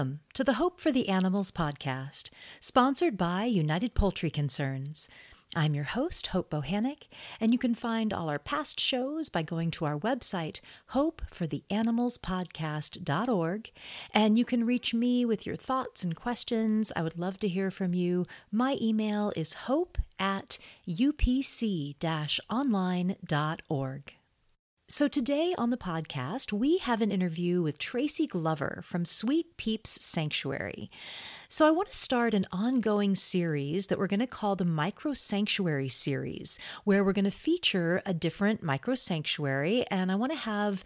Welcome to the Hope for the Animals podcast, sponsored by United Poultry Concerns. I'm your host, Hope Bohanec, and you can find all our past shows by going to our website, hopefortheanimalspodcast.org. And you can reach me with your thoughts and questions. I would love to hear from you. My email is hope at upc online.org. So, today on the podcast, we have an interview with Tracy Glover from Sweet Peeps Sanctuary. So, I want to start an ongoing series that we're going to call the Micro Sanctuary series, where we're going to feature a different micro sanctuary. And I want to have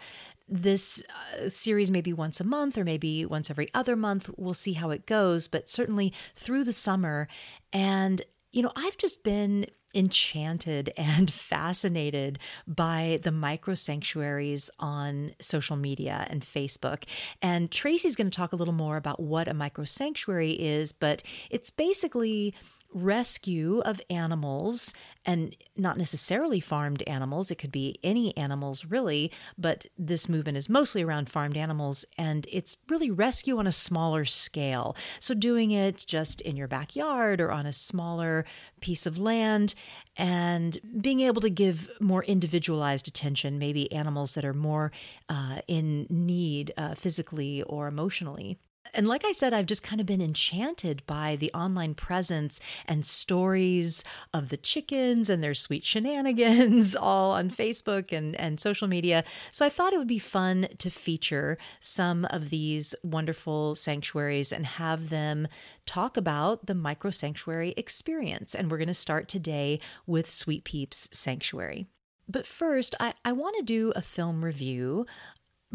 this uh, series maybe once a month or maybe once every other month. We'll see how it goes, but certainly through the summer. And you know, I've just been enchanted and fascinated by the micro sanctuaries on social media and Facebook. And Tracy's going to talk a little more about what a micro sanctuary is, but it's basically rescue of animals and not necessarily farmed animals. It could be any animals, really, but this movement is mostly around farmed animals and it's really rescue on a smaller scale. So, doing it just in your backyard or on a smaller piece of land and being able to give more individualized attention, maybe animals that are more uh, in need uh, physically or emotionally. And like I said, I've just kind of been enchanted by the online presence and stories of the chickens and their sweet shenanigans all on Facebook and, and social media. So I thought it would be fun to feature some of these wonderful sanctuaries and have them talk about the micro sanctuary experience. And we're going to start today with Sweet Peeps Sanctuary. But first, I, I want to do a film review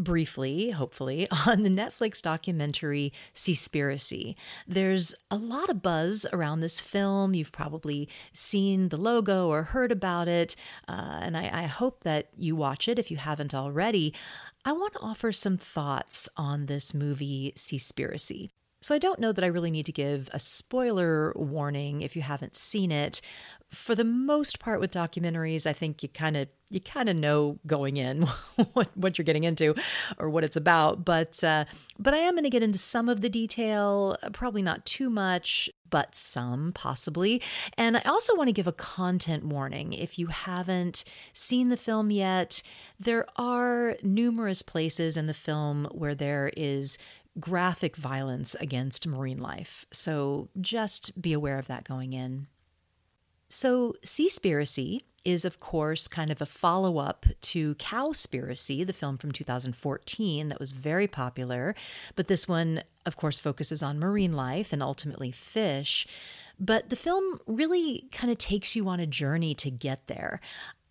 briefly, hopefully, on the Netflix documentary Seaspiracy. There's a lot of buzz around this film. You've probably seen the logo or heard about it, uh, and I, I hope that you watch it if you haven't already. I want to offer some thoughts on this movie, Seaspiracy. So, I don't know that I really need to give a spoiler warning if you haven't seen it, for the most part with documentaries i think you kind of you kind of know going in what, what you're getting into or what it's about but uh, but i am going to get into some of the detail probably not too much but some possibly. And i also want to give a content warning. If you haven't seen the film yet there are numerous places in the film where there is graphic violence against marine life so just be aware of that going in so, Seaspiracy is, of course, kind of a follow up to Cowspiracy, the film from 2014 that was very popular. But this one, of course, focuses on marine life and ultimately fish. But the film really kind of takes you on a journey to get there.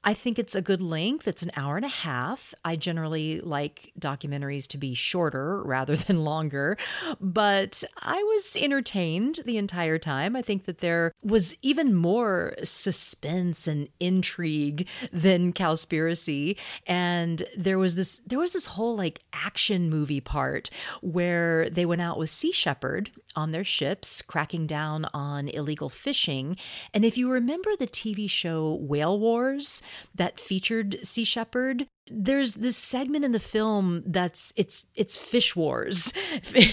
I think it's a good length. It's an hour and a half. I generally like documentaries to be shorter rather than longer, but I was entertained the entire time. I think that there was even more suspense and intrigue than Cowspiracy, and there was this there was this whole like action movie part where they went out with Sea Shepherd on their ships, cracking down on illegal fishing. And if you remember the TV show Whale Wars that featured Sea Shepherd, there's this segment in the film that's it's it's fish wars.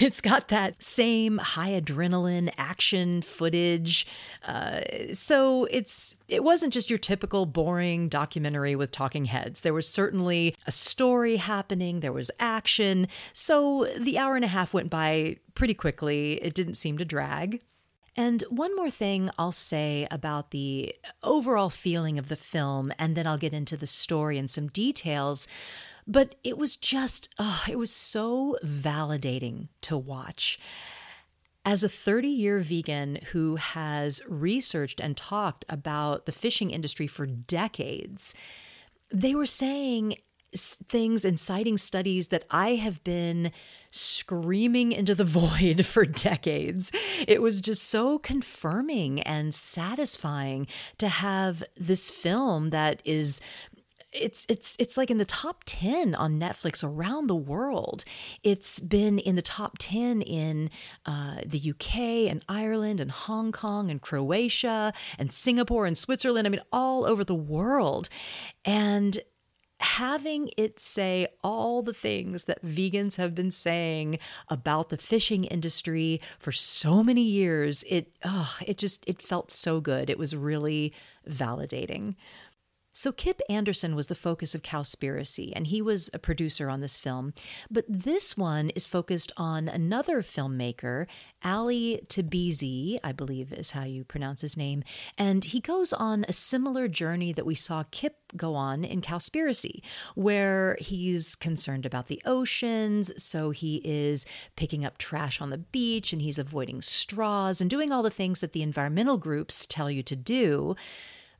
It's got that same high adrenaline action footage. Uh, so it's it wasn't just your typical boring documentary with talking heads. There was certainly a story happening. There was action. So the hour and a half went by pretty quickly. It didn't seem to drag and one more thing I'll say about the overall feeling of the film, and then I'll get into the story and some details. But it was just, oh, it was so validating to watch. As a 30 year vegan who has researched and talked about the fishing industry for decades, they were saying things and citing studies that I have been screaming into the void for decades. It was just so confirming and satisfying to have this film that is it's it's it's like in the top 10 on Netflix around the world. It's been in the top 10 in uh, the UK and Ireland and Hong Kong and Croatia and Singapore and Switzerland. I mean, all over the world. And having it say all the things that vegans have been saying about the fishing industry for so many years it it just it felt so good. It was really validating so, Kip Anderson was the focus of Cowspiracy, and he was a producer on this film. But this one is focused on another filmmaker, Ali Tabrizi, I believe is how you pronounce his name. And he goes on a similar journey that we saw Kip go on in Cowspiracy, where he's concerned about the oceans. So, he is picking up trash on the beach and he's avoiding straws and doing all the things that the environmental groups tell you to do.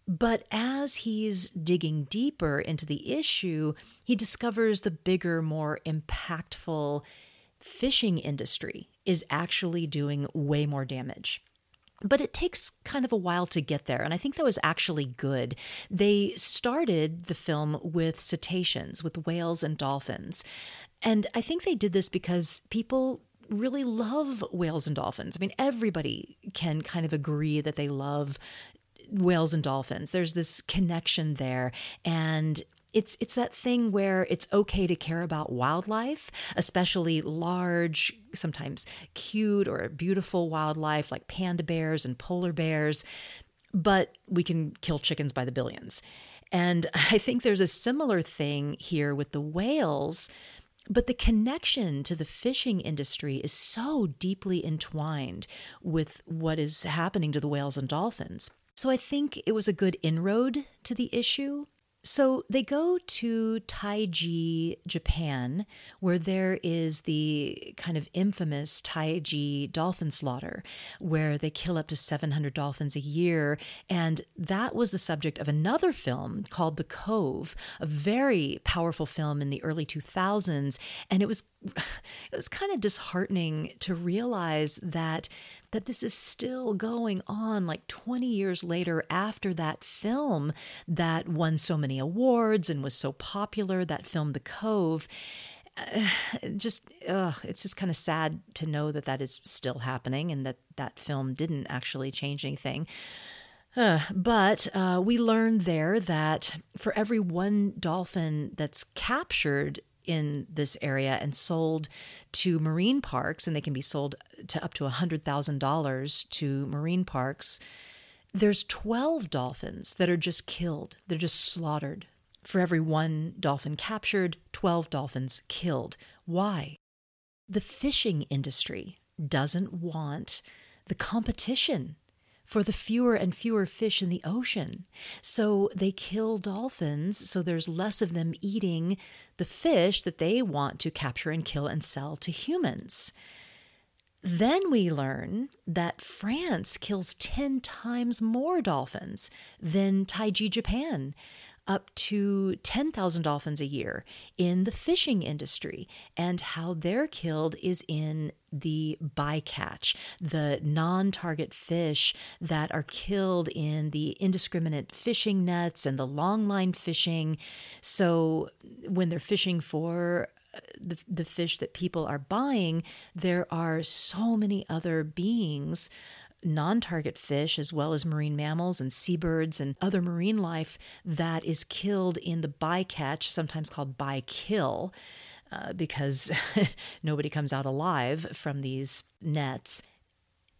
But as he's digging deeper into the issue, he discovers the bigger, more impactful fishing industry is actually doing way more damage. But it takes kind of a while to get there, and I think that was actually good. They started the film with cetaceans, with whales and dolphins. And I think they did this because people really love whales and dolphins. I mean, everybody can kind of agree that they love whales and dolphins. There's this connection there. And it's it's that thing where it's okay to care about wildlife, especially large, sometimes cute or beautiful wildlife like panda bears and polar bears, but we can kill chickens by the billions. And I think there's a similar thing here with the whales, but the connection to the fishing industry is so deeply entwined with what is happening to the whales and dolphins. So I think it was a good inroad to the issue. So they go to Taiji, Japan, where there is the kind of infamous Taiji dolphin slaughter, where they kill up to 700 dolphins a year. And that was the subject of another film called The Cove, a very powerful film in the early 2000s. And it was it was kind of disheartening to realize that that this is still going on like 20 years later after that film that won so many awards and was so popular, that film, The Cove. Uh, just it's just kind of sad to know that that is still happening and that that film didn't actually change anything. Uh, but we learned there that for every one dolphin that's captured in this area and sold to marine parks, and they can be sold to up to $100,000 to marine parks. There's 12 dolphins that are just killed, they're just slaughtered. For every one dolphin captured, 12 dolphins killed. Why? The fishing industry doesn't want the competition for the fewer and fewer fish in the ocean. So they kill dolphins, so there's less of them eating the fish that they want to capture and kill and sell to humans. Then we learn that France kills 10 times more dolphins than Taiji, Japan up to 10,000 dolphins a year in the fishing industry. And how they're killed is in the bycatch, the non target fish that are killed in the indiscriminate fishing nets and the longline fishing. So when they're fishing for uh, the, the fish that people are buying, there are so many other beings non target fish, as well as marine mammals and seabirds and other marine life that is killed in the bycatch, sometimes called bykill, uh, because nobody comes out alive from these nets.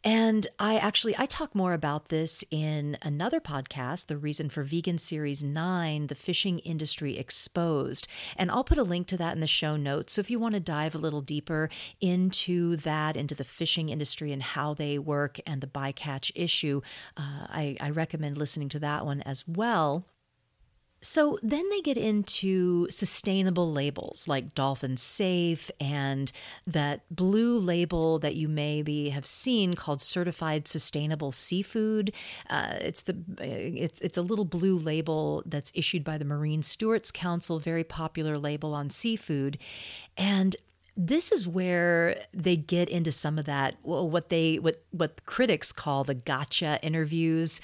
And I actually I talk more about this in another podcast, The Reason for Vegan Series 9, The Fishing Industry Exposed. And I'll put a link to that in the show notes. So if you want to dive a little deeper into that, into the fishing industry and how they work and the bycatch issue, uh, I, I recommend listening to that one as well. So then they get into sustainable labels like Dolphin Safe and that blue label that you maybe have seen called Certified Sustainable Seafood. Uh, it's the it's it's a little blue label that's issued by the Marine Stewards Council, very popular label on seafood, and this is where they get into some of that what they what what critics call the gotcha interviews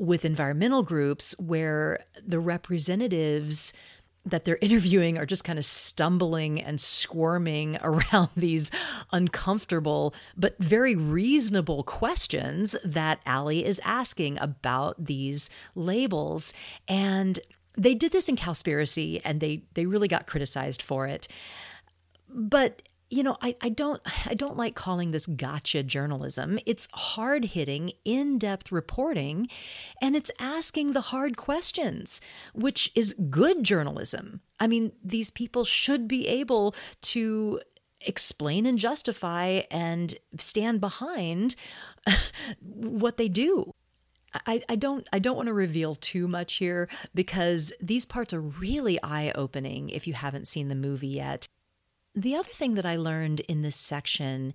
with environmental groups where the representatives that they're interviewing are just kind of stumbling and squirming around these uncomfortable but very reasonable questions that Ali is asking about these labels. And They did this in Cowspiracy and they they really got criticized for it. But you know, I, I don't I don't like calling this gotcha journalism. It's hard hitting, in depth reporting, and it's asking the hard questions, which is good journalism. I mean, these people should be able to explain and justify and stand behind what they do. I, I don't I don't want to reveal too much here because these parts are really eye-opening if you haven't seen the movie yet. The other thing that I learned in this section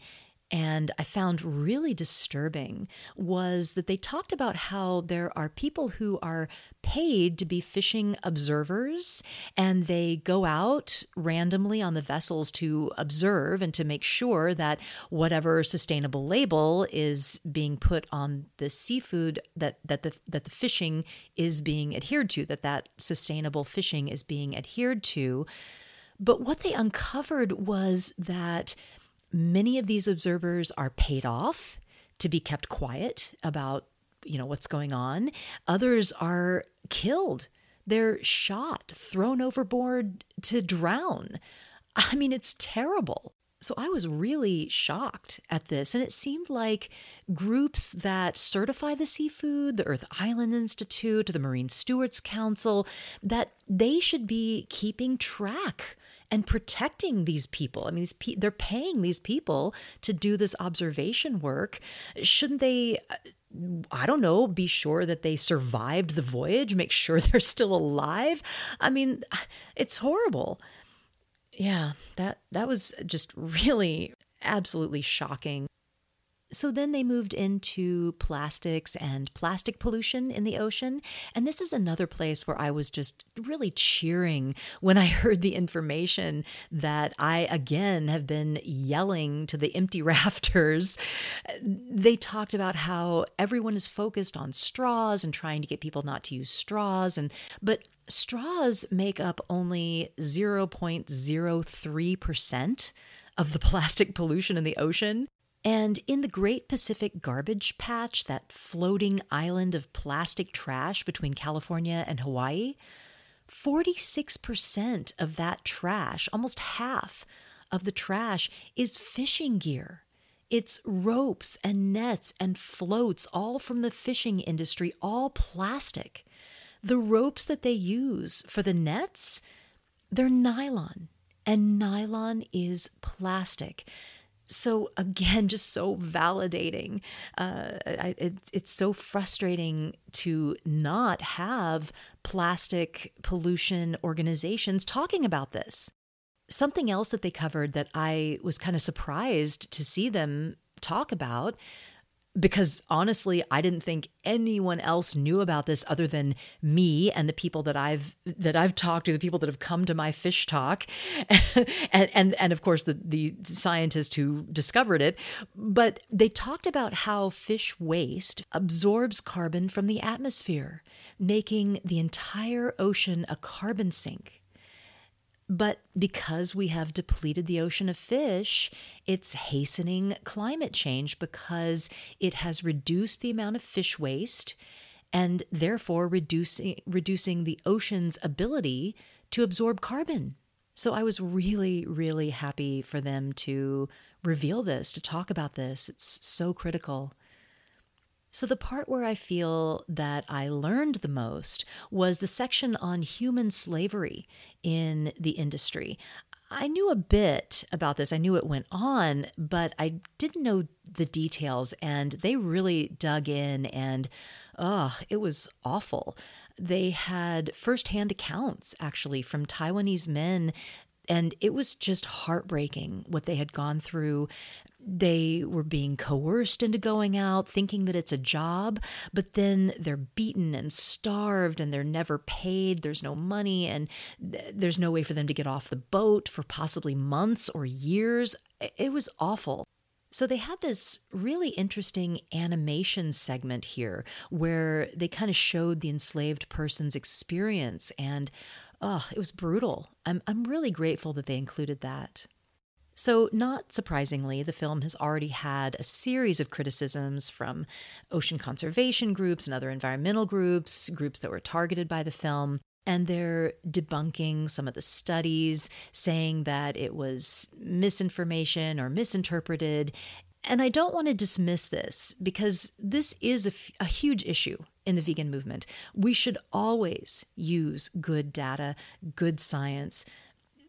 and I found really disturbing was that they talked about how there are people who are paid to be fishing observers and they go out randomly on the vessels to observe and to make sure that whatever sustainable label is being put on the seafood that that the that the fishing is being adhered to that that sustainable fishing is being adhered to but what they uncovered was that many of these observers are paid off to be kept quiet about you know what's going on. Others are killed. They're shot thrown overboard to drown. I mean it's terrible. So I was really shocked at this. And it seemed like groups that certify the seafood, the Earth Island Institute, the Marine Stewards Council, that they should be keeping track and protecting these people. I mean, these they're paying these people to do this observation work. Shouldn't they? Uh, I don't know, be sure that they survived the voyage, make sure they're still alive. I mean, it's horrible. Yeah, that that was just really absolutely shocking. So then they moved into plastics and plastic pollution in the ocean. And this is another place where I was just really cheering when I heard the information that I again have been yelling to the empty rafters. They talked about how everyone is focused on straws and trying to get people not to use straws and but straws make up only 0.03% of the plastic pollution in the ocean. And in the Great Pacific Garbage Patch, that floating island of plastic trash between California and Hawaii, 46% of that trash, almost half of the trash, is fishing gear. It's ropes and nets and floats, all from the fishing industry, all plastic. The ropes that they use for the nets, they're nylon, and nylon is plastic so again just so validating. Uh, I, it, it's so frustrating to not have plastic pollution organizations talking about this. Something else that they covered that i was kind of surprised to see them talk about because honestly, I didn't think anyone else knew about this other than me and the people that I've that I've talked to, the people that have come to my fish talk, and and and of course the the scientist who discovered it. But they talked about how fish waste absorbs carbon from the atmosphere, making the entire ocean a carbon sink. But because we have depleted the ocean of fish, it's hastening climate change because it has reduced the amount of fish waste and therefore reducing reducing the ocean's ability to absorb carbon. So I was really really happy for them to reveal this, to talk about this. It's so critical. So, the part where I feel that I learned the most was the section on human slavery in the industry. I knew a bit about this. I knew it went on, but I didn't know the details. And they really dug in, and oh, it was awful. They had firsthand accounts, actually, from Taiwanese men and it was just heartbreaking what they had gone through they were being coerced into going out, thinking that it's a job, but then they're beaten and starved and they're never paid. There's no money and there's no way for them to get off the boat for possibly months or years. It was awful. So they had this really interesting animation segment here where they kind of showed the enslaved person's experience and oh, it was brutal. I'm I'm really grateful that they included that. So, not surprisingly, the film has already had a series of criticisms from ocean conservation groups and other environmental groups, groups that were targeted by the film. and they're debunking some of the studies, saying that it was misinformation or misinterpreted. And I don't want to dismiss this because this is a, f- a huge issue in the vegan movement. We should always use good data, good science.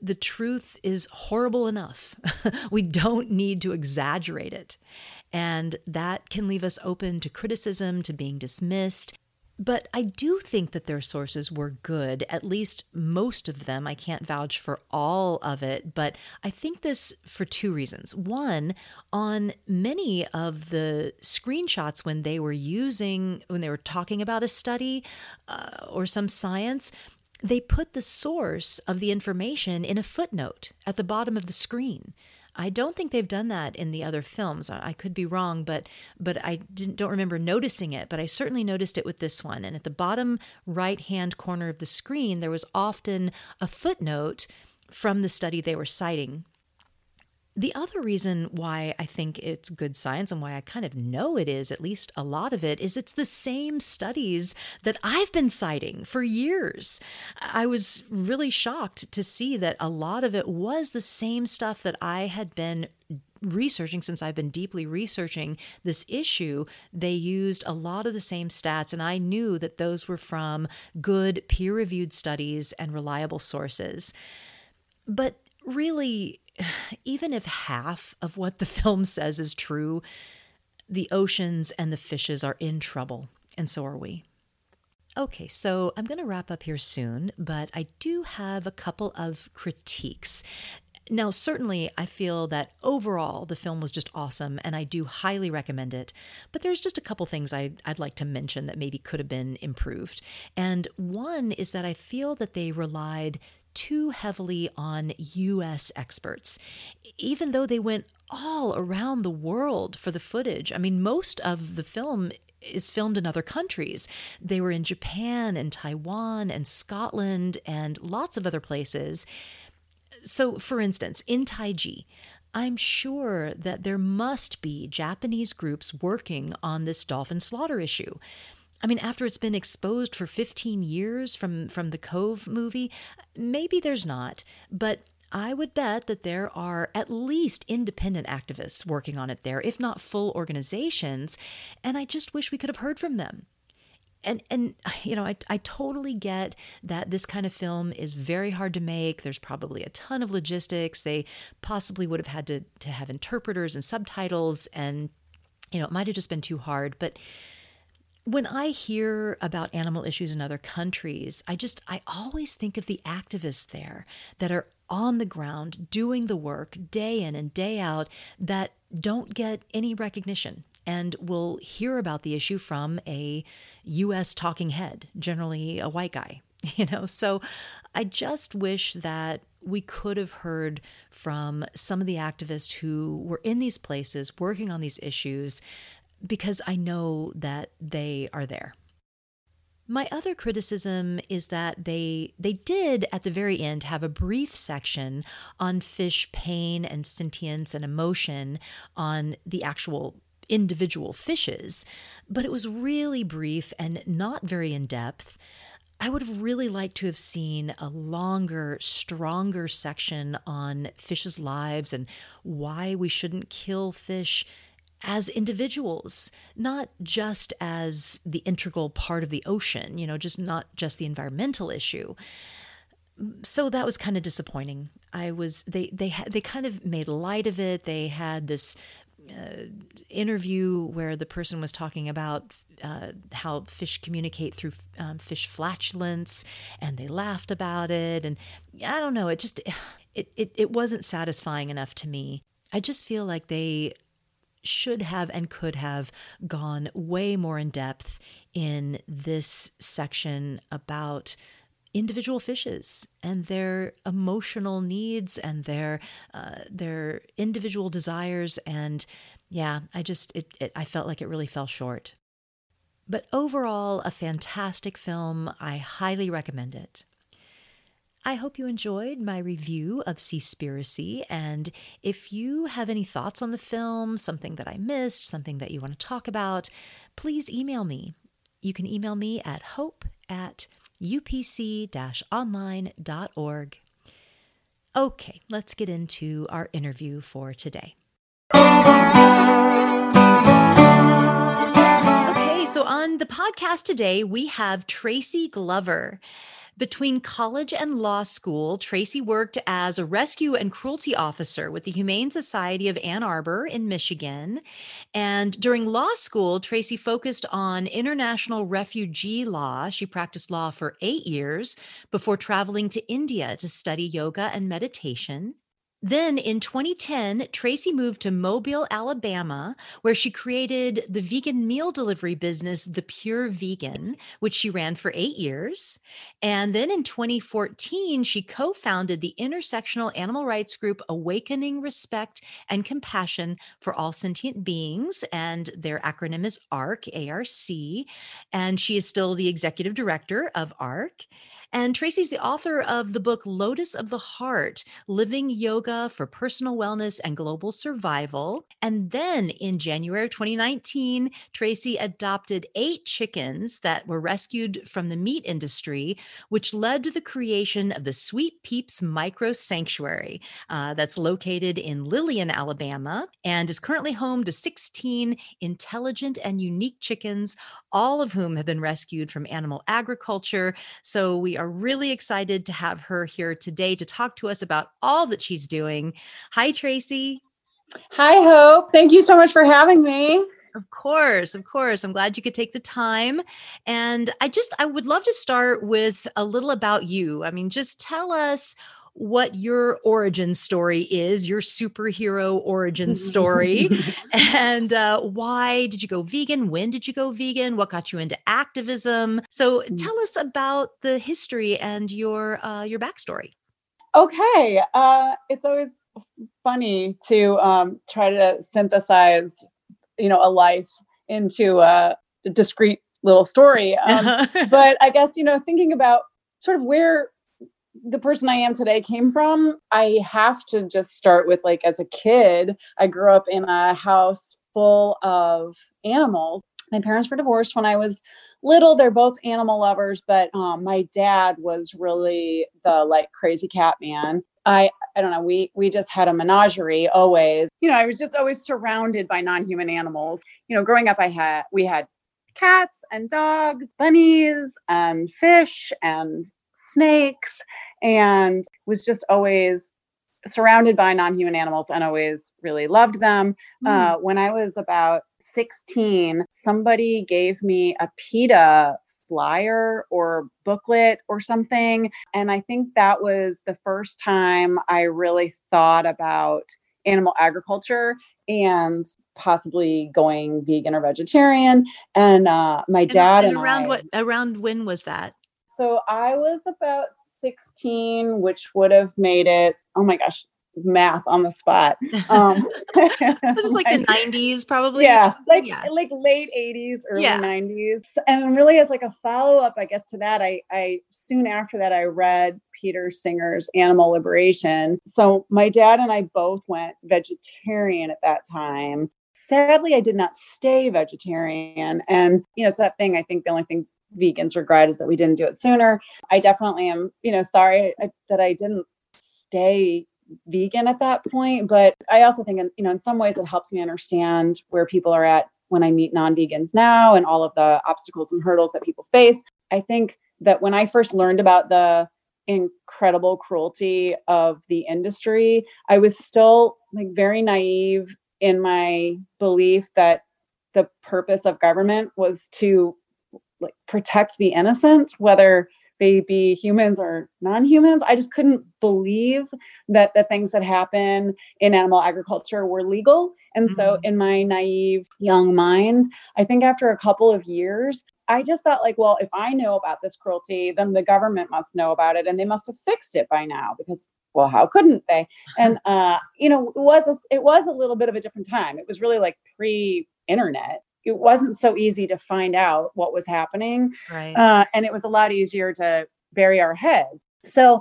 The truth is horrible enough. we don't need to exaggerate it. And that can leave us open to criticism, to being dismissed. But I do think that their sources were good, at least most of them. I can't vouch for all of it, but I think this for two reasons. One, on many of the screenshots when they were using, when they were talking about a study uh, or some science, they put the source of the information in a footnote at the bottom of the screen. I don't think they've done that in the other films. I could be wrong, but but I don't remember noticing it, but I certainly noticed it with this one. And at the bottom right-hand corner of the screen, there was often a footnote from the study they were citing the other reason why I think it's good science and why I kind of know it is, at least a lot of it, is it's the same studies that I've been citing for years. I was really shocked to see that a lot of it was the same stuff that I had been researching since I've been deeply researching this issue, they used a lot of the same stats, and I knew that those were from good peer reviewed studies and reliable sources. But really, even if half of what the film says is true, the oceans and the fishes are in trouble, and so are we. Okay, so I'm going to wrap up here soon, but I do have a couple of critiques. Now, certainly, I feel that overall the film was just awesome, and I do highly recommend it. But there's just a couple things I'd, I'd, like to mention that maybe could have been improved. And one is that I feel that they relied too heavily on US experts, even though they went all around the world for the footage. I mean, most of the film is filmed in other countries. They were in Japan and Taiwan and Scotland and lots of other places. So, for instance, in Taiji, I'm sure that there must be Japanese groups working on this dolphin slaughter issue. I mean, after it's been exposed for 15 years from, from the Cove movie, maybe there's not, but I would bet that there are at least independent activists working on it there, if not full organizations, and I just wish we could have heard from them. And and you know, I I totally get that this kind of film is very hard to make. There's probably a ton of logistics. They possibly would have had to to have interpreters and subtitles and you know, it might have just been too hard, but when I hear about animal issues in other countries, I just, I always think of the activists there that are on the ground doing the work day in and day out that don't get any recognition and will hear about the issue from a US talking head, generally a white guy, you know. So I just wish that we could have heard from some of the activists who were in these places working on these issues because I know that they are there. My other criticism is that they they did at the very end have a brief section on fish pain and sentience and emotion on the actual individual fishes, but it was really brief and not very in depth. I would have really liked to have seen a longer, stronger section on fish's lives and why we shouldn't kill fish as individuals, not just as the integral part of the ocean, you know, just not just the environmental issue. So that was kind of disappointing. I was they they they kind of made light of it. They had this uh, interview where the person was talking about uh, how fish communicate through um, fish flatulence, and they laughed about it. And I don't know, it just it, it it wasn't satisfying enough to me. I just feel like they should have and could have gone way more in depth in this section about individual fishes and their emotional needs and their uh, their individual desires. And yeah i just it, it i felt like it really fell short. But overall a fantastic film. I highly recommend it I hope you enjoyed my review of Seaspiracy. And if you have any thoughts on the film, something that I missed, something that you want to talk about, please email me. You can email me at hope at upc online.org. Okay, let's get into our interview for today. Okay, so on the podcast today, we have Tracy Glover. Between college and law school, Tracy worked as a rescue and cruelty officer with the Humane Society of Ann Arbor in Michigan. And during law school, Tracy focused on international refugee law. She practiced law for eight years before traveling to India to study yoga and meditation. Then in 2010, Tracy moved to Mobile, Alabama, where she created the vegan meal delivery business, The Pure Vegan, which she ran for eight years. And then in 2014, she co founded the intersectional animal rights group Awakening Respect and Compassion for All Sentient Beings. And their acronym is ARC, ARC. And she is still the executive director of ARC. And Tracy's the author of the book Lotus of the Heart Living Yoga for Personal Wellness and Global Survival. And then in January 2019, Tracy adopted eight chickens that were rescued from the meat industry, which led to the creation of the Sweet Peeps Micro Sanctuary uh, that's located in Lillian, Alabama, and is currently home to 16 intelligent and unique chickens, all of whom have been rescued from animal agriculture. So we are really excited to have her here today to talk to us about all that she's doing. Hi, Tracy. Hi, Hope. Thank you so much for having me. Of course, of course. I'm glad you could take the time. And I just, I would love to start with a little about you. I mean, just tell us what your origin story is, your superhero origin story, and uh, why did you go vegan? When did you go vegan? What got you into activism? So mm. tell us about the history and your uh, your backstory. Okay, uh, it's always funny to um, try to synthesize, you know, a life into a discrete little story. Um, but I guess you know, thinking about sort of where the person I am today came from, I have to just start with like as a kid, I grew up in a house full of animals. My parents were divorced when I was little. They're both animal lovers, but um, my dad was really the like crazy cat man. I I don't know. We we just had a menagerie always. You know, I was just always surrounded by non-human animals. You know, growing up, I had we had cats and dogs, bunnies and fish and snakes and was just always surrounded by non-human animals and always really loved them. Mm. Uh, when I was about 16, somebody gave me a PETA flyer or booklet or something. And I think that was the first time I really thought about animal agriculture and possibly going vegan or vegetarian. And uh, my and, dad and, and around I, what around when was that? So I was about 16, which would have made it, oh my gosh, math on the spot. Um, just like the 90s, probably. Yeah, like yeah. like late 80s, early yeah. 90s. And really, as like a follow up, I guess to that, I I soon after that I read Peter Singer's Animal Liberation. So my dad and I both went vegetarian at that time. Sadly, I did not stay vegetarian, and you know it's that thing. I think the only thing vegans regret is that we didn't do it sooner. I definitely am, you know, sorry that I didn't stay vegan at that point, but I also think, you know, in some ways it helps me understand where people are at when I meet non-vegans now and all of the obstacles and hurdles that people face. I think that when I first learned about the incredible cruelty of the industry, I was still like very naive in my belief that the purpose of government was to like protect the innocent, whether they be humans or non-humans. I just couldn't believe that the things that happen in animal agriculture were legal. And mm-hmm. so in my naive young mind, I think after a couple of years, I just thought like, well, if I know about this cruelty, then the government must know about it and they must have fixed it by now because well, how couldn't they? And uh, you know, it was a, it was a little bit of a different time. It was really like pre-internet it wasn't so easy to find out what was happening. Right. Uh, and it was a lot easier to bury our heads. So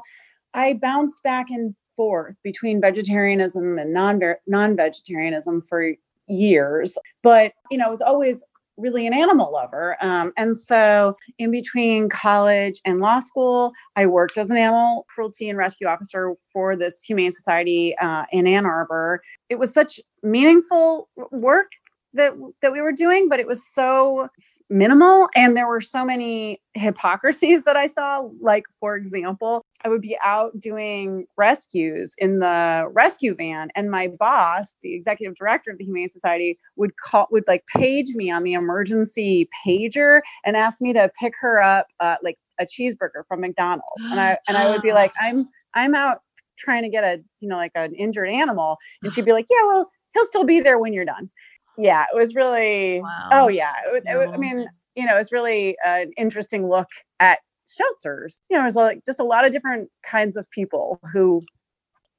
I bounced back and forth between vegetarianism and non non vegetarianism for years. But you know, I was always really an animal lover. Um, and so, in between college and law school, I worked as an animal cruelty and rescue officer for this Humane Society uh, in Ann Arbor. It was such meaningful work that that we were doing but it was so minimal and there were so many hypocrisies that i saw. Like for example i would be out doing rescues in the rescue van and my boss the executive director of the humane society would call would like page me on the emergency pager and ask me to pick her up uh, like a cheeseburger from mcdonald's. And i and i would be like i'm i'm out trying to get a you know like an injured animal. And she'd be like yeah well he'll still be there when you're done yeah, it was really. Oh, wow. Oh yeah, it, it, I mean, you know, it's really an interesting look at shelters. You know, there's like just a lot of different kinds of people who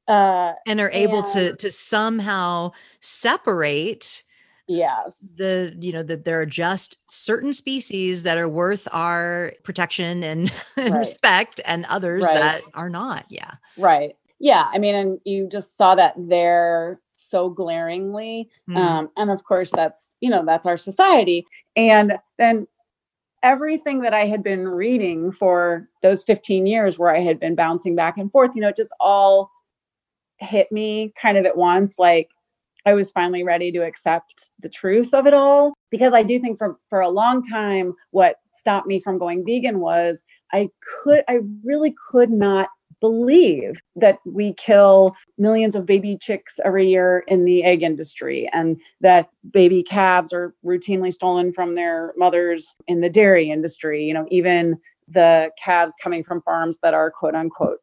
uh and are able and, to to somehow separate yes the you know that there are just certain species that are worth our protection and, and right. respect and others right. that are not yeah right yeah i mean and you just saw that there so glaringly. Mm. um, and of course that's you know that's our society. And then everything that i had been reading for those 15 years where i had been bouncing back and forth you know it just all hit me kind of at once. Like i was finally ready to accept the truth of it all. Because i do think for for a long time what stopped me from going vegan was i could i really could not believe that we kill millions of baby chicks every year in the egg industry and that baby calves are routinely stolen from their mothers in the dairy industry you know even the calves coming from farms that are quote unquote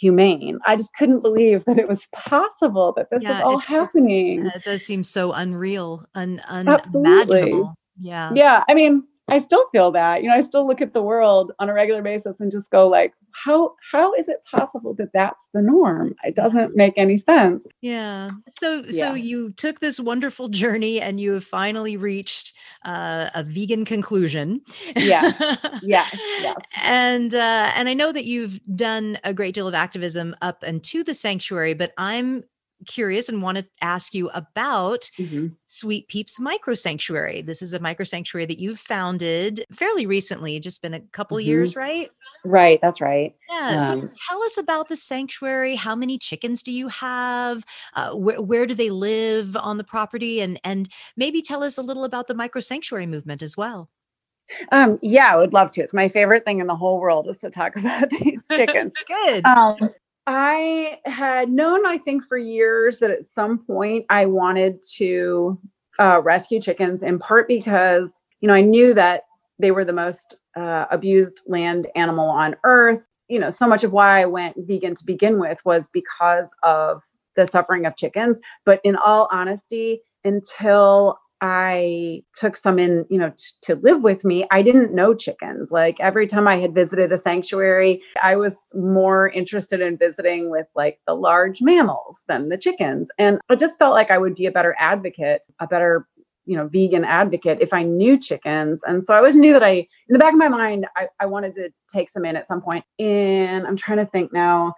humane. I just couldn't believe that it was possible that this yeah, was all it, happening. It does seem so unreal un, unimaginable. Yeah. Yeah i mean I still feel that. You know, I still look at the world on a regular basis and just go like, how how is it possible that that's the norm? It doesn't make any sense. Yeah. So yeah. so you took this wonderful journey and you have finally reached uh, a vegan conclusion. Yeah. yeah. Yeah. And uh, and I know that you've done a great deal of activism up and to the sanctuary, but I'm curious and want to ask you about mm-hmm. Sweet Peeps Micro Sanctuary. This is a micro sanctuary that you've founded fairly recently, just been a couple mm-hmm. years, right? Right, that's right. Yeah. Um, so tell us about the sanctuary. How many chickens do you have? Uh, wh- where do they live on the property? And and maybe tell us a little about the micro sanctuary movement as well. Um, yeah, I would love to. It's my favorite thing in the whole world is to talk about these chickens. Good. Um, I had known, I think, for years that at some point I wanted to uh, rescue chickens, in part because, you know, I knew that they were the most uh, abused land animal on earth. You know, so much of why I went vegan to begin with was because of the suffering of chickens. But in all honesty, until I took some in, you know, t- to live with me, I didn't know chickens. Like every time I had visited a sanctuary, I was more interested in visiting with like the large mammals than the chickens. And I just felt like I would be a better advocate, a better, you know, vegan advocate if I knew chickens. And so I always knew that I, in the back of my mind, I, I wanted to take some in at some point. And I'm trying to think now.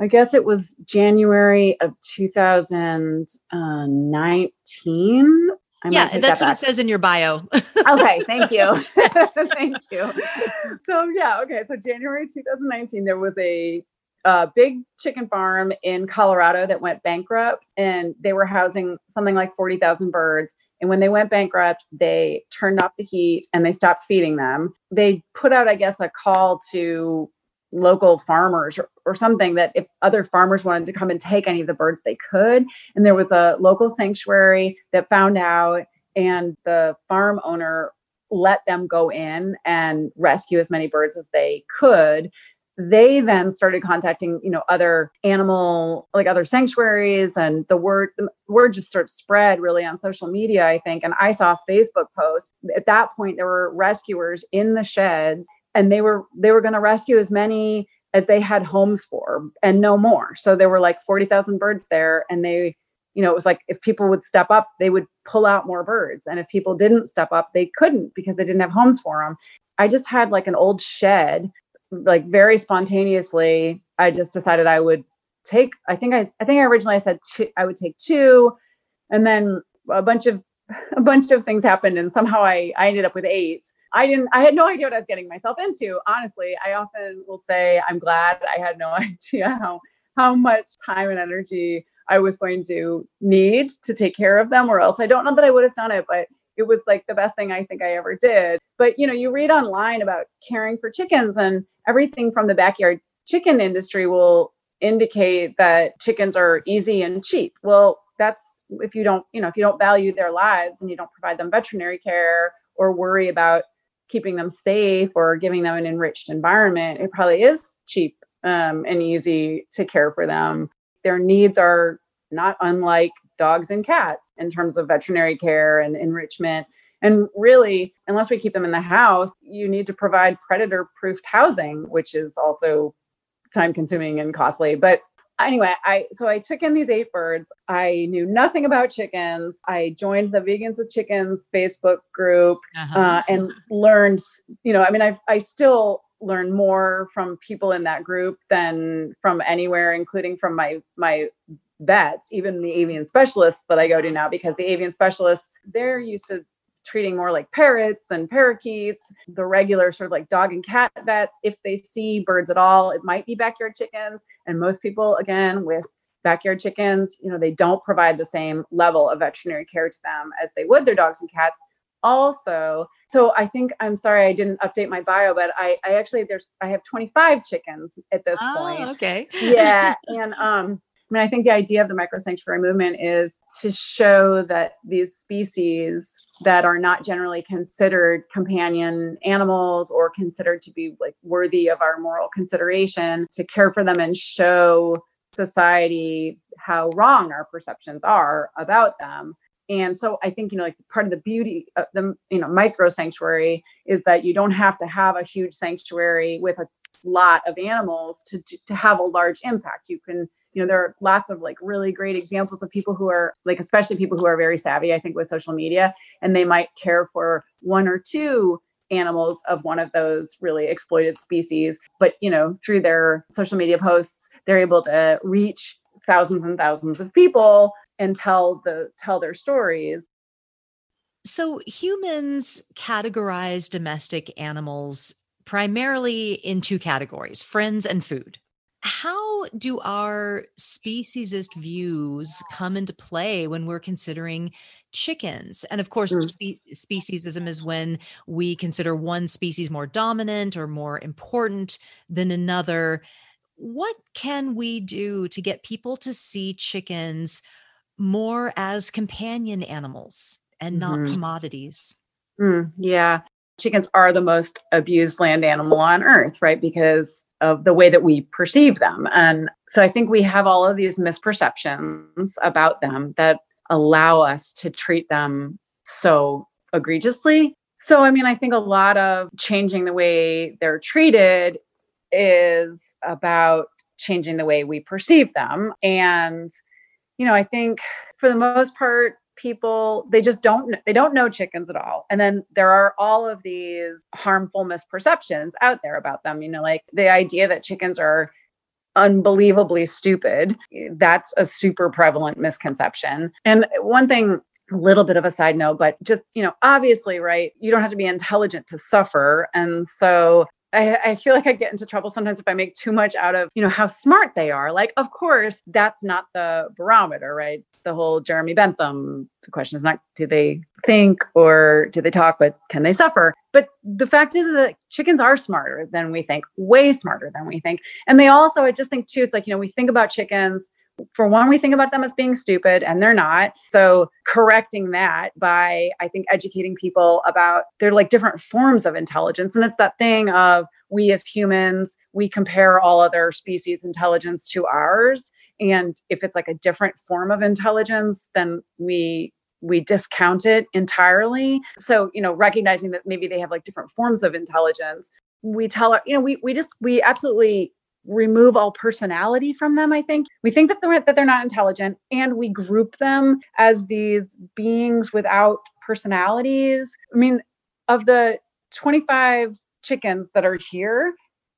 I guess it was January of 2019 I yeah, that's that what it says in your bio. okay, thank you. thank you. So yeah, okay. So January 2019, there was a a big chicken farm in Colorado that went bankrupt, and they were housing something like 40,000 birds. And when they went bankrupt, they turned off the heat and they stopped feeding them. They put out, I guess, a call to local farmers or, or, something that if other farmers wanted to come and take any of the birds they could. And there was a local sanctuary that found out and the farm owner let them go in and rescue as many birds as they could. They then started contacting you know other animal like other sanctuaries and the word the word just sort of spread really on social media i think. And i saw facebook post. At that point there were rescuers in the sheds and they were they were going to rescue as many as they had homes for and no more. So there were like 40,000 birds there and they you know it was like if people would step up they would pull out more birds. And if people didn't step up they couldn't because they didn't have homes for them i just had like an old shed like very spontaneously i just decided i would take i think i i think i originally I said two i would take two. And then a bunch of a bunch of things happened and somehow I, I ended up with eight. I didn't, I had no idea what I was getting myself into. Honestly, I often will say, I'm glad I had no idea how, how much time and energy I was going to need to take care of them, or else I don't know that I would have done it, but it was like the best thing I think I ever did. But you know, you read online about caring for chickens and everything from the backyard chicken industry will indicate that chickens are easy and cheap. Well, that's if you don't, you know, if you don't value their lives and you don't provide them veterinary care or worry about keeping them safe or giving them an enriched environment, it probably is cheap um, and easy to care for them. Their needs are not unlike dogs and cats in terms of veterinary care and enrichment. And really, unless we keep them in the house, you need to provide predator proofed housing, which is also time consuming and costly. But anyway, I so I took in these eight birds. I knew nothing about chickens. I joined the Vegans with Chickens Facebook group uh-huh. uh, and learned, you know, I mean, I I still learn more from people in that group than from anywhere, including from my my vets, even the avian specialists that I go to now, because the avian specialists, they're used to treating more like parrots and parakeets. The regular sort of like dog and cat vets, if they see birds at all, it might be backyard chickens. And most people, again, with backyard chickens, you know, they don't provide the same level of veterinary care to them as they would their dogs and cats. Also, so I think I'm sorry I didn't update my bio, but I, I actually there's I have 25 chickens at this oh, point. Okay. yeah. And um mean, I think the idea of the micro sanctuary movement is to show that these species that are not generally considered companion animals or considered to be like worthy of our moral consideration to care for them and show society how wrong our perceptions are about them. And so i think you know like part of the beauty of the you know micro sanctuary is that you don't have to have a huge sanctuary with a lot of animals to to have a large impact. You can you know there are lots of like really great examples of people who are like especially people who are very savvy i think with social media and they might care for one or two animals of one of those really exploited species. But you know through their social media posts they're able to reach thousands and thousands of people and tell the tell their stories. So humans categorize domestic animals primarily in two categories friends and food how do our speciesist views come into play when we're considering chickens? And of course, mm. spe- speciesism is when we consider one species more dominant or more important than another. What can we do to get people to see chickens more as companion animals and not mm-hmm. commodities? Mm, yeah. Chickens are the most abused land animal on earth, right? Because of the way that we perceive them. And so I think we have all of these misperceptions about them that allow us to treat them so egregiously. So, I mean, I think a lot of changing the way they're treated is about changing the way we perceive them. And, you know, I think for the most part, people they just don't they don't know chickens at all. And then there are all of these harmful misperceptions out there about them you know like the idea that chickens are unbelievably stupid that's a super prevalent misconception. And one thing a little bit of a side note but just you know obviously right you don't have to be intelligent to suffer. And so I, I, feel like I get into trouble sometimes if I make too much out of, you know, how smart they are. Like, of course, that's not the barometer, right? It's the whole Jeremy Bentham. The question is not do they think or do they talk, but can they suffer? But the fact is that chickens are smarter than we think, way smarter than we think. And they also, I just think too, it's like, you know, we think about chickens for one, we think about them as being stupid and they're not. So correcting that by, I think, educating people about they're like different forms of intelligence. And it's that thing of we as humans, we compare all other species' intelligence to ours. And if it's like a different form of intelligence, then we we discount it entirely. So, you know, recognizing that maybe they have like different forms of intelligence, we tell, our, you know, we we just we absolutely remove all personality from them i think we think that they're that they're not intelligent and we group them as these beings without personalities i mean of the 25 chickens that are here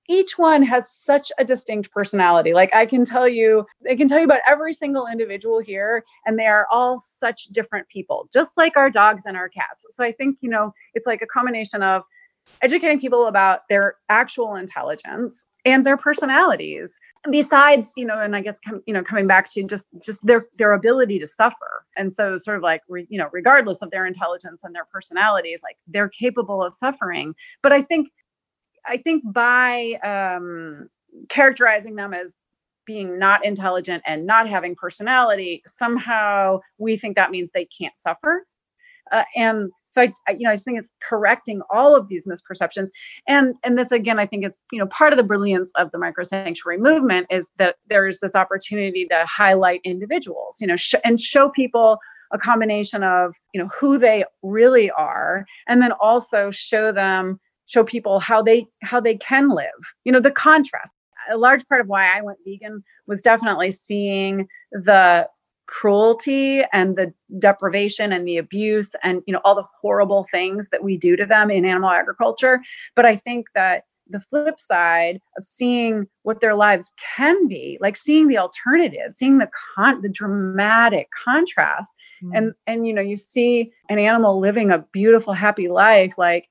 each one has such a distinct personality. Like I can tell you, I can tell you about every single individual here, and they are all such different people, just like our dogs and our cats. So I think, you know, it's like a combination of educating people about their actual intelligence and their personalities. Besides you know and i guess com- you know coming back to just just their their ability to suffer. And so sort of like re- you know regardless of their intelligence and their personalities like they're capable of suffering. But i think I think by um, characterizing them as being not intelligent and not having personality, somehow we think that means they can't suffer. Uh, and so I, I, you know, I just think it's correcting all of these misperceptions. And and this again, I think is you know part of the brilliance of the micro sanctuary movement is that there's this opportunity to highlight individuals, you know, sh- and show people a combination of you know who they really are, and then also show them show people how they how they can live you know the contrast a large part of why i went vegan was definitely seeing the cruelty and the deprivation and the abuse and you know all the horrible things that we do to them in animal agriculture but i think that the flip side of seeing what their lives can be like seeing the alternative seeing the con the dramatic contrast mm. and and you know you see an animal living a beautiful happy life like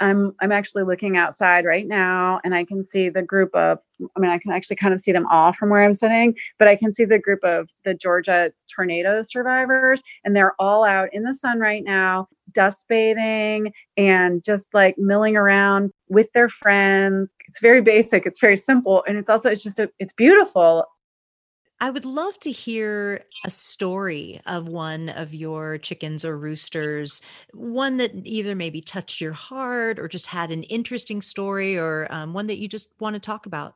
I'm I'm actually looking outside right now and I can see the group of I mean I can actually kind of see them all from where I'm sitting, but I can see the group of the Georgia tornado survivors and they're all out in the sun right now, dust bathing and just like milling around with their friends. It's very basic, it's very simple and it's also it's just a, it's beautiful I would love to hear a story of one of your chickens or roosters, one that either maybe touched your heart or just had an interesting story or um, one that you just want to talk about.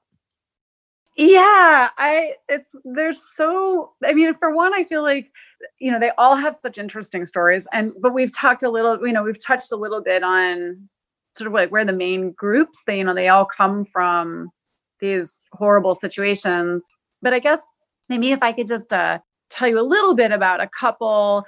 Yeah, I it's there's so I mean for one I feel like you know they all have such interesting stories and but we've talked a little you know we've touched a little bit on sort of like where the main groups they you know they all come from these horrible situations but I guess maybe if I could just uh, tell you a little bit about a couple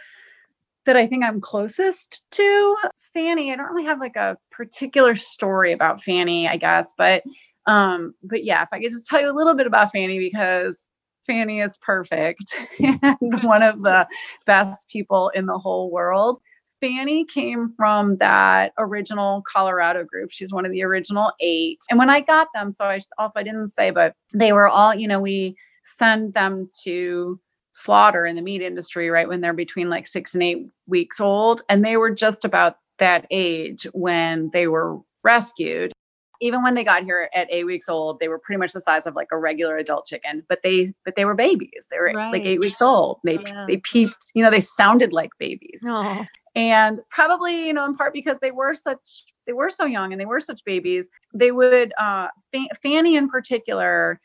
that I think I'm closest to. Fanny, I don't really have like a particular story about Fanny, I guess, but um, but yeah, if I could just tell you a little bit about Fanny because Fanny is perfect and one of the best people in the whole world. Fanny came from that original Colorado group. She's one of the original eight. And when I got them, so I also I didn't say, but they were all, you know, we send them to slaughter in the meat industry right when they're between like six and eight weeks old. And they were just about that age when they were rescued. Even when they got here at eight weeks old, they were pretty much the size of like a regular adult chicken, but they but they were babies. They were right. like eight weeks old. They yeah. they peeped, you know, they sounded like babies. Aww. And probably, you know, in part because they were such they were so young and they were such babies, they would uh Fanny in particular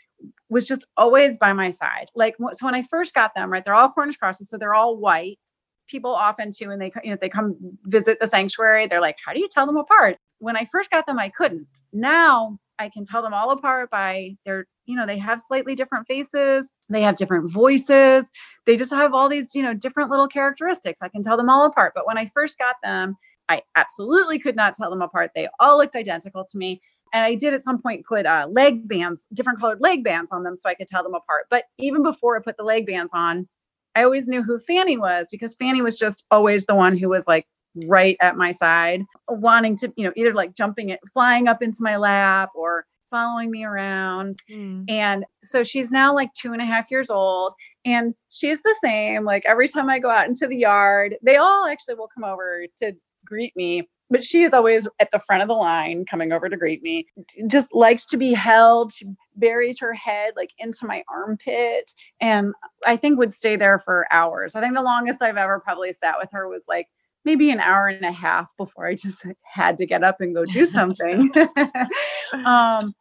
was just always by my side. Like so when I first got them, right, they're all Cornish crosses, so they're all white. People often too, and they you know they come visit the sanctuary, they're like, "How do you tell them apart?" When I first got them, I couldn't. Now I can tell them all apart by their, you know, they have slightly different faces, they have different voices, they just have all these, you know, different little characteristics. I can tell them all apart. But when I first got them, I absolutely could not tell them apart. They all looked identical to me. And I did at some point put uh, leg bands, different colored leg bands on them so I could tell them apart. But even before I put the leg bands on, I always knew who Fanny was because Fanny was just always the one who was like right at my side, wanting to, you know, either like jumping it, flying up into my lap or following me around. Mm. And so she's now like two and a half years old. And she's the same. Like every time I go out into the yard, they all actually will come over to greet me but she is always at the front of the line coming over to greet me. Just likes to be held. She buries her head like into my armpit and i think would stay there for hours. I think the longest i've ever probably sat with her was like maybe an hour and a half before i just had to get up and go do something. Um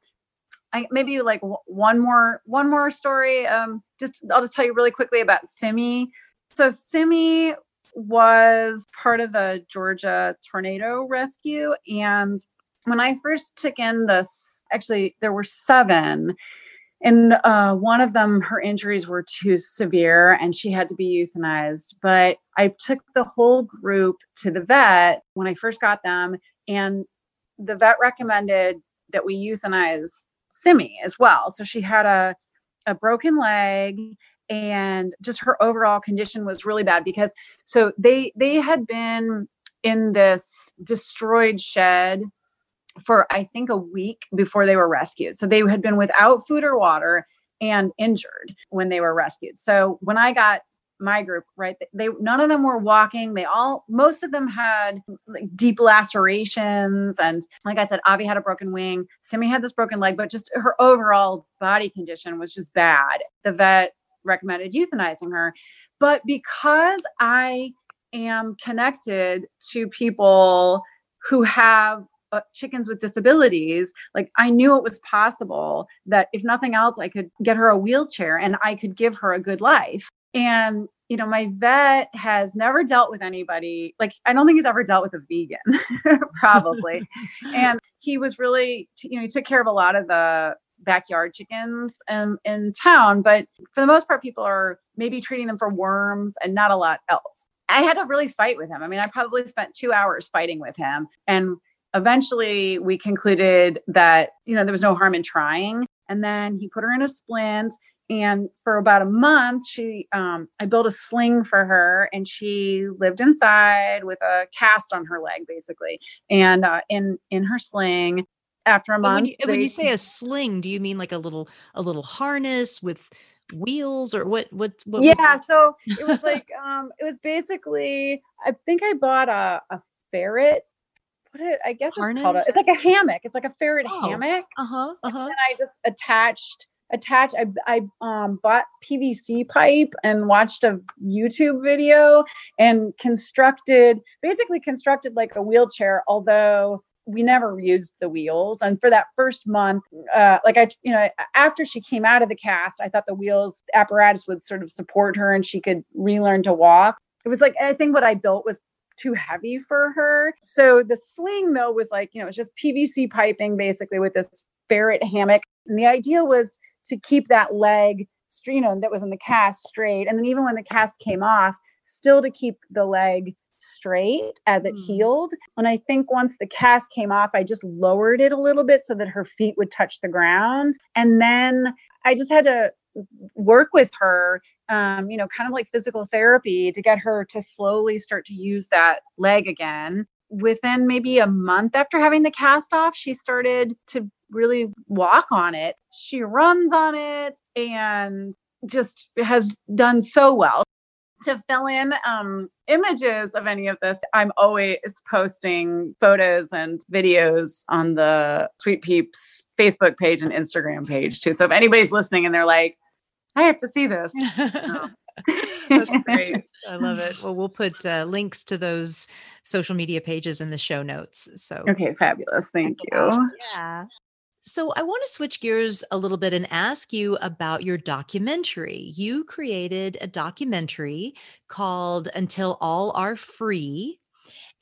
I, maybe like w- one more one more story. Um just i'll just tell you really quickly about simi. So simi was part of the Georgia tornado rescue. And when I first took in this, actually, there were seven. And uh, one of them, her injuries were too severe and she had to be euthanized. But I took the whole group to the vet when I first got them. And the vet recommended that we euthanize Simi as well. So she had a a broken leg and just her overall condition was really bad because so they they had been in this destroyed shed for I think a week before they were rescued. So they had been without food or water and injured when they were rescued. So when I got my group, right, they none of them were walking. They all most of them had like deep lacerations and like I said, Avi had a broken wing, Simi had this broken leg, but just her overall body condition was just bad. The vet recommended euthanizing her. But because I am connected to people who have uh, chickens with disabilities, like I knew it was possible that if nothing else, I could get her a wheelchair and I could give her a good life. And, you know, my vet has never dealt with anybody, like, I don't think he's ever dealt with a vegan, probably. and he was really, you know, he took care of a lot of the backyard chickens in, in town, but for the most part, people are maybe treating them for worms and not a lot else. I had to really fight with him. I mean, I probably spent two hours fighting with him. And eventually we concluded that, you know, there was no harm in trying. And then he put her in a splint. And for about a month, she, um, I built a sling for her, and she lived inside with a cast on her leg, basically, and uh, in in her sling after a month. When you, they, when you, say a sling, do you mean like a little a little harness with wheels or what what, what yeah so it was like um it was basically i think i bought a, a ferret what it i guess harness? it's called a, it's like a hammock it's like a ferret oh, hammock uh-huh uh-huh and i just attached attached i i um bought pvc pipe and watched a youtube video and constructed basically constructed like a wheelchair although we never used the wheels. And for that first month uh, like i you know after she came out of the cast i thought the wheels apparatus would sort of support her and she could relearn to walk. It was like i think what i built was too heavy for her. So the sling though was like you know it's just pvc piping basically with this ferret hammock. And the idea was to keep that leg you know that was in the cast straight. And then even when the cast came off still to keep the leg straight as it mm. healed. And I think once the cast came off, I just lowered it a little bit so that her feet would touch the ground. And then I just had to work with her, um, you know, kind of like physical therapy to get her to slowly start to use that leg again. Within maybe a month after having the cast off, she started to really walk on it. She runs on it and just has done so well to fill in um, images of any of this, I'm always posting photos and videos on the Sweet Peeps Facebook page and Instagram page too. So if anybody's listening and they're like, I have to see this. That's great. I love it. Well, we'll put uh, links to those social media pages in the show notes. So, okay, fabulous. Thank you. Yeah. So, I want to switch gears a little bit and ask you about your documentary. You created a documentary called Until All Are Free,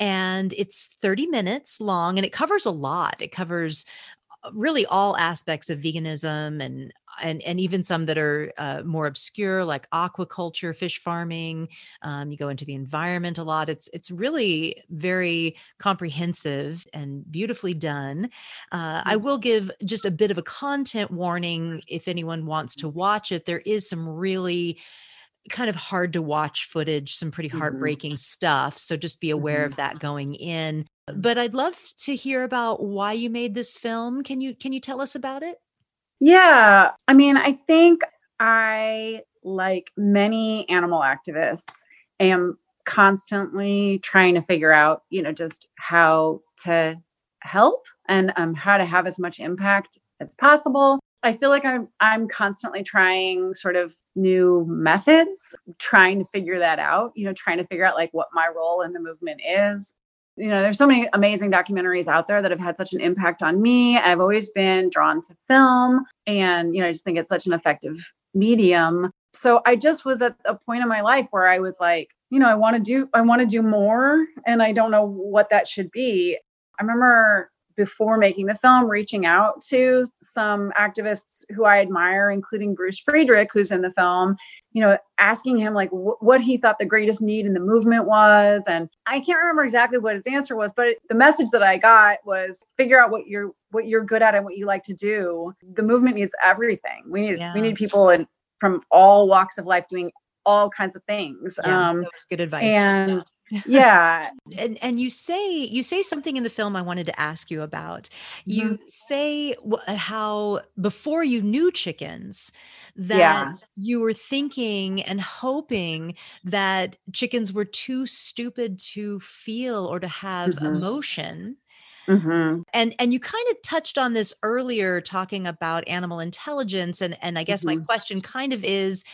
and it's 30 minutes long and it covers a lot. It covers really all aspects of veganism and and and even some that are uh, more obscure like aquaculture fish farming um, you go into the environment a lot. It's it's really very comprehensive and beautifully done. Uh, i mm-hmm. will give just a bit of a content warning if anyone wants to watch it. There is some really kind of hard to watch footage some pretty mm-hmm. heartbreaking mm-hmm. stuff so just be aware mm-hmm. of that going in but i'd love to hear about why you made this film can you can you tell us about it yeah. I mean, I think I, like many animal activists, am constantly trying to figure out, you know, just how to help and um, how to have as much impact as possible. I feel like I'm I'm constantly trying sort of new methods, trying to figure that out, you know, trying to figure out like what my role in the movement is you know, there's so many amazing documentaries out there that have had such an impact on me. I've always been drawn to film and, you know, I just think it's such an effective medium. So I just was at a point in my life where I was like, you know, I want to do I want to do more and I don't know what that should be. I remember before making the film, reaching out to some activists who I admire, including Bruce Friedrich, who's in the film, you know, asking him like wh- what he thought the greatest need in the movement was. And I can't remember exactly what his answer was, but the message that I got was figure out what you're what you're good at and what you like to do. The movement needs everything. We need yeah. we need people in from all walks of life doing all kinds of things. Yeah, um, that was good advice. And yeah and and you say you say something in the film i wanted to ask you about you mm-hmm. say how before you knew chickens that yeah. you were thinking and hoping that chickens were too stupid to feel or to have mm-hmm. emotion Mm-hmm. And and you kind of touched on this earlier, talking about animal intelligence, and and I guess mm-hmm. my question kind of is,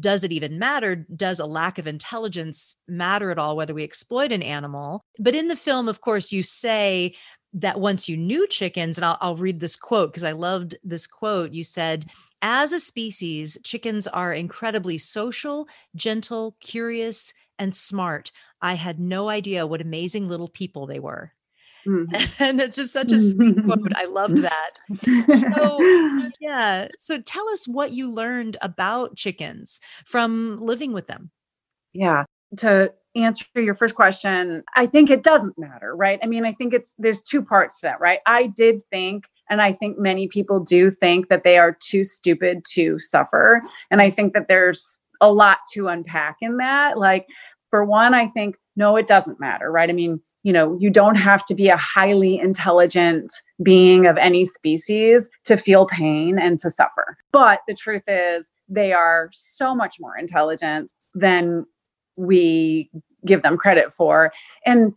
does it even matter? Does a lack of intelligence matter at all, whether we exploit an animal? But in the film, of course, you say that once you knew chickens, and I'll, I'll read this quote because I loved this quote. You said, as a species, chickens are incredibly social, gentle, curious, and smart. I had no idea what amazing little people they were. Mm-hmm. And it's just such a sweet quote. I loved that. So, yeah. So tell us what you learned about chickens from living with them. Yeah. To answer your first question, I think it doesn't matter, right? I mean, I think it's there's two parts to that, right? I did think and I think many people do think that they are too stupid to suffer. And I think that there's a lot to unpack in that. Like, for one, I think, no, it doesn't matter, right? I mean, you know, you don't have to be a highly intelligent being of any species to feel pain and to suffer. But the truth is, they are so much more intelligent than we give them credit for. And,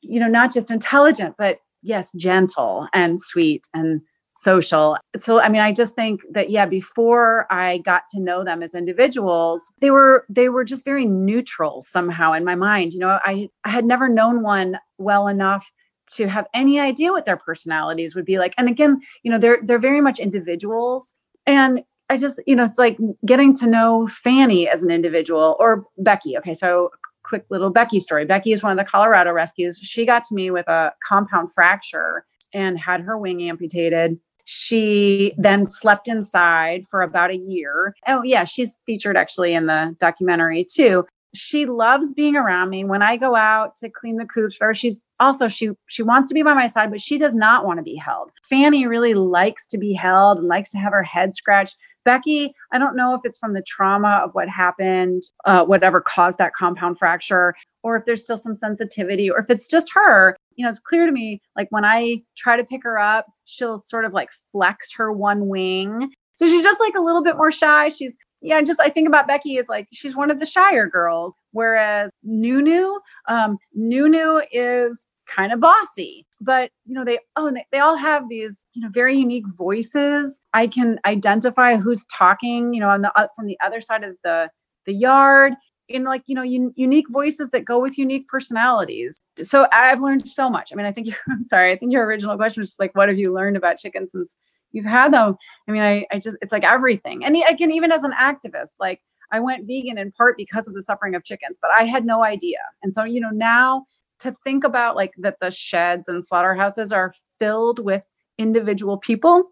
you know, not just intelligent, but yes, gentle and sweet and social. So I mean I just think that yeah before I got to know them as individuals they were they were just very neutral somehow in my mind. You know, I I had never known one well enough to have any idea what their personalities would be like. And again, you know, they're they're very much individuals and I just, you know, it's like getting to know Fanny as an individual or Becky. Okay, so quick little Becky story. Becky is one of the Colorado rescues. She got to me with a compound fracture and had her wing amputated. She then slept inside for about a year. Oh, yeah, she's featured actually in the documentary too. She loves being around me when I go out to clean the coops for her. She's also she she wants to be by my side, but she does not want to be held. Fanny really likes to be held and likes to have her head scratched. Becky, I don't know if it's from the trauma of what happened, uh, whatever caused that compound fracture, or if there's still some sensitivity, or if it's just her. You know, it's clear to me like when I try to pick her up, she'll sort of like flex her one wing. So she's just like a little bit more shy. She's, yeah, just I think about Becky is like she's one of the shyer girls, whereas Nunu, um, Nunu is kind of bossy but you know they oh they, they all have these you know very unique voices. I can identify who's talking you know on the uh, from the other side of the the yard in like you know un- unique voices that go with unique personalities. So i've learned so much. I mean i think you're i'm sorry i think your original question was like what have you learned about chickens since you've had them? I mean i, I just it's like everything. And again even as an activist like i went vegan in part because of the suffering of chickens but i had no idea. And so you know now to think about like that the sheds and slaughterhouses are filled with individual people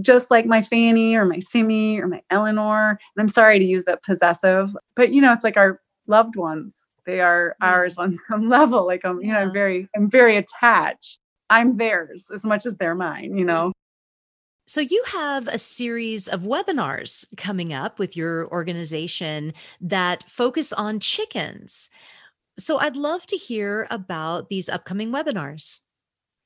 just like my Fanny or my Simi or my Eleanor. And I'm sorry to use that possessive, but you know, it's like our loved ones. They are yeah. ours on some level. Like I'm, you know, I'm very, I'm very attached. I'm theirs as much as they're mine, you know. So, you have a series of webinars coming up with your organization that focus on chickens. So I'd love to hear about these upcoming webinars.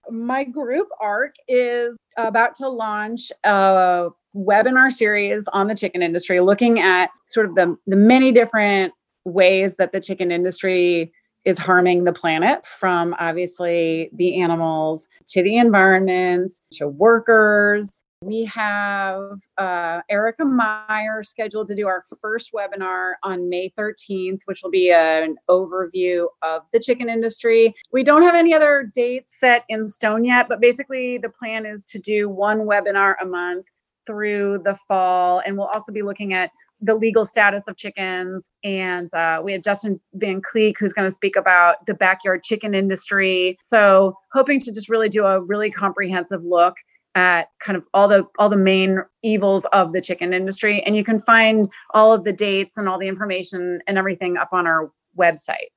My group ARC is about to launch a webinar series on the chicken industry, looking at sort of the, the many different ways that the chicken industry is harming the planet from obviously the animals to the environment to workers we have uh, Erica Meier scheduled to do our first webinar on May 13th, which will be an overview of the chicken industry. We don't have any other dates set in stone yet, but basically the plan is to do one webinar a month through the fall. And we'll also be looking at the legal status of chickens. And uh, we had Justin Van Kleeck, who's going to speak about the backyard chicken industry. So, hoping to just really do a really comprehensive look at kind of all the all the main evils of the chicken industry. And you can find all of the dates and all the information and everything up on our website.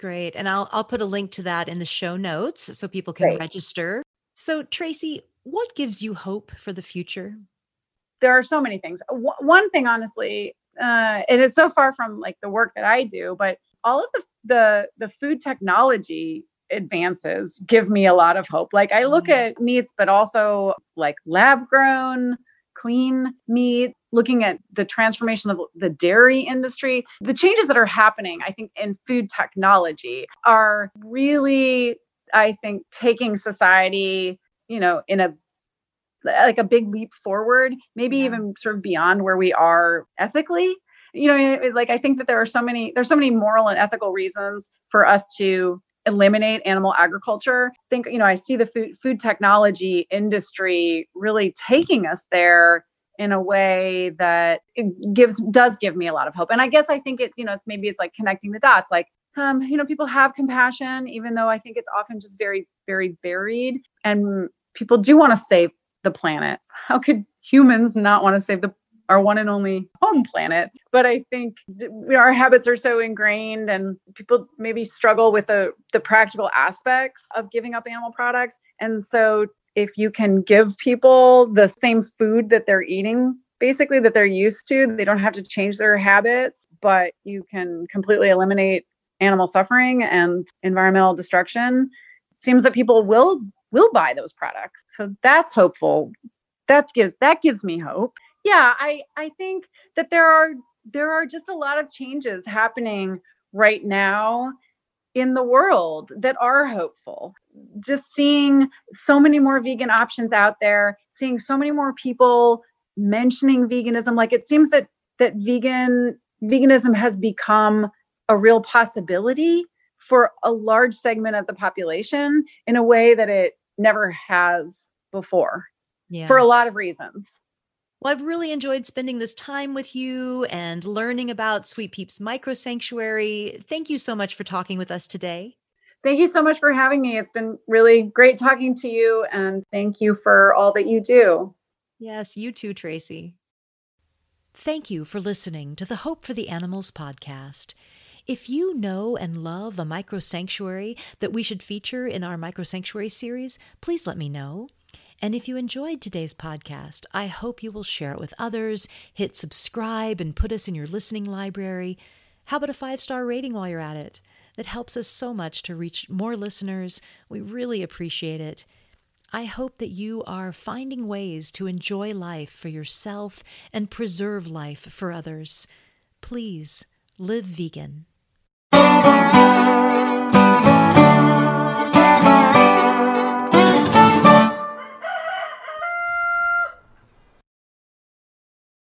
Great. And i'll i'll put a link to that in the show notes so people can great. register. So tracy what gives you hope for the future? There are so many things. W- one thing honestly uh, it is so far from like the work that i do but all of the the the food technology advances give me a lot of hope. Like I look mm-hmm. at meats, but also like lab grown, clean meat, looking at the transformation of the dairy industry. The changes that are happening, I think, in food technology are really, I think, taking society, you know, in a like a big leap forward, maybe yeah. even sort of beyond where we are ethically you know like i think that there are so many there's so many moral and ethical reasons for us to eliminate animal agriculture. think, you know, I see the food food technology industry really taking us there in a way that gives does give me a lot of hope. And I guess I think it's, you know, it's maybe it's like connecting the dots. Like um, you know, people have compassion, even though I think it's often just very, very buried. And people do want to save the planet. How could humans not want to save the our one and only home planet. But I think our habits are so ingrained and people maybe struggle with the, the practical aspects of giving up animal products. And so if you can give people the same food that they're eating basically that they're used to they don't have to change their habits but you can completely eliminate animal suffering and environmental destruction It seems that people will will buy those products so that's hopeful that gives that gives me hope yeah i i think that there are there are just a lot of changes happening right now in the world that are hopeful just seeing so many more vegan options out there seeing so many more people mentioning veganism like it seems that that vegan veganism has become a real possibility for a large segment of the population in a way that it never has before yeah. for a lot of reasons well, I've really enjoyed spending this time with you and learning about Sweet Peeps Micro Sanctuary. Thank you so much for talking with us today. Thank you so much for having me. It's been really great talking to you, and thank you for all that you do. Yes, you too, Tracy. Thank you for listening to the Hope for the Animals podcast. If you know and love a micro sanctuary that we should feature in our micro sanctuary series, please let me know. And if you enjoyed today's podcast, I hope you will share it with others, hit subscribe, and put us in your listening library. How about a five star rating while you're at it? That helps us so much to reach more listeners. We really appreciate it. I hope that you are finding ways to enjoy life for yourself and preserve life for others. Please live vegan.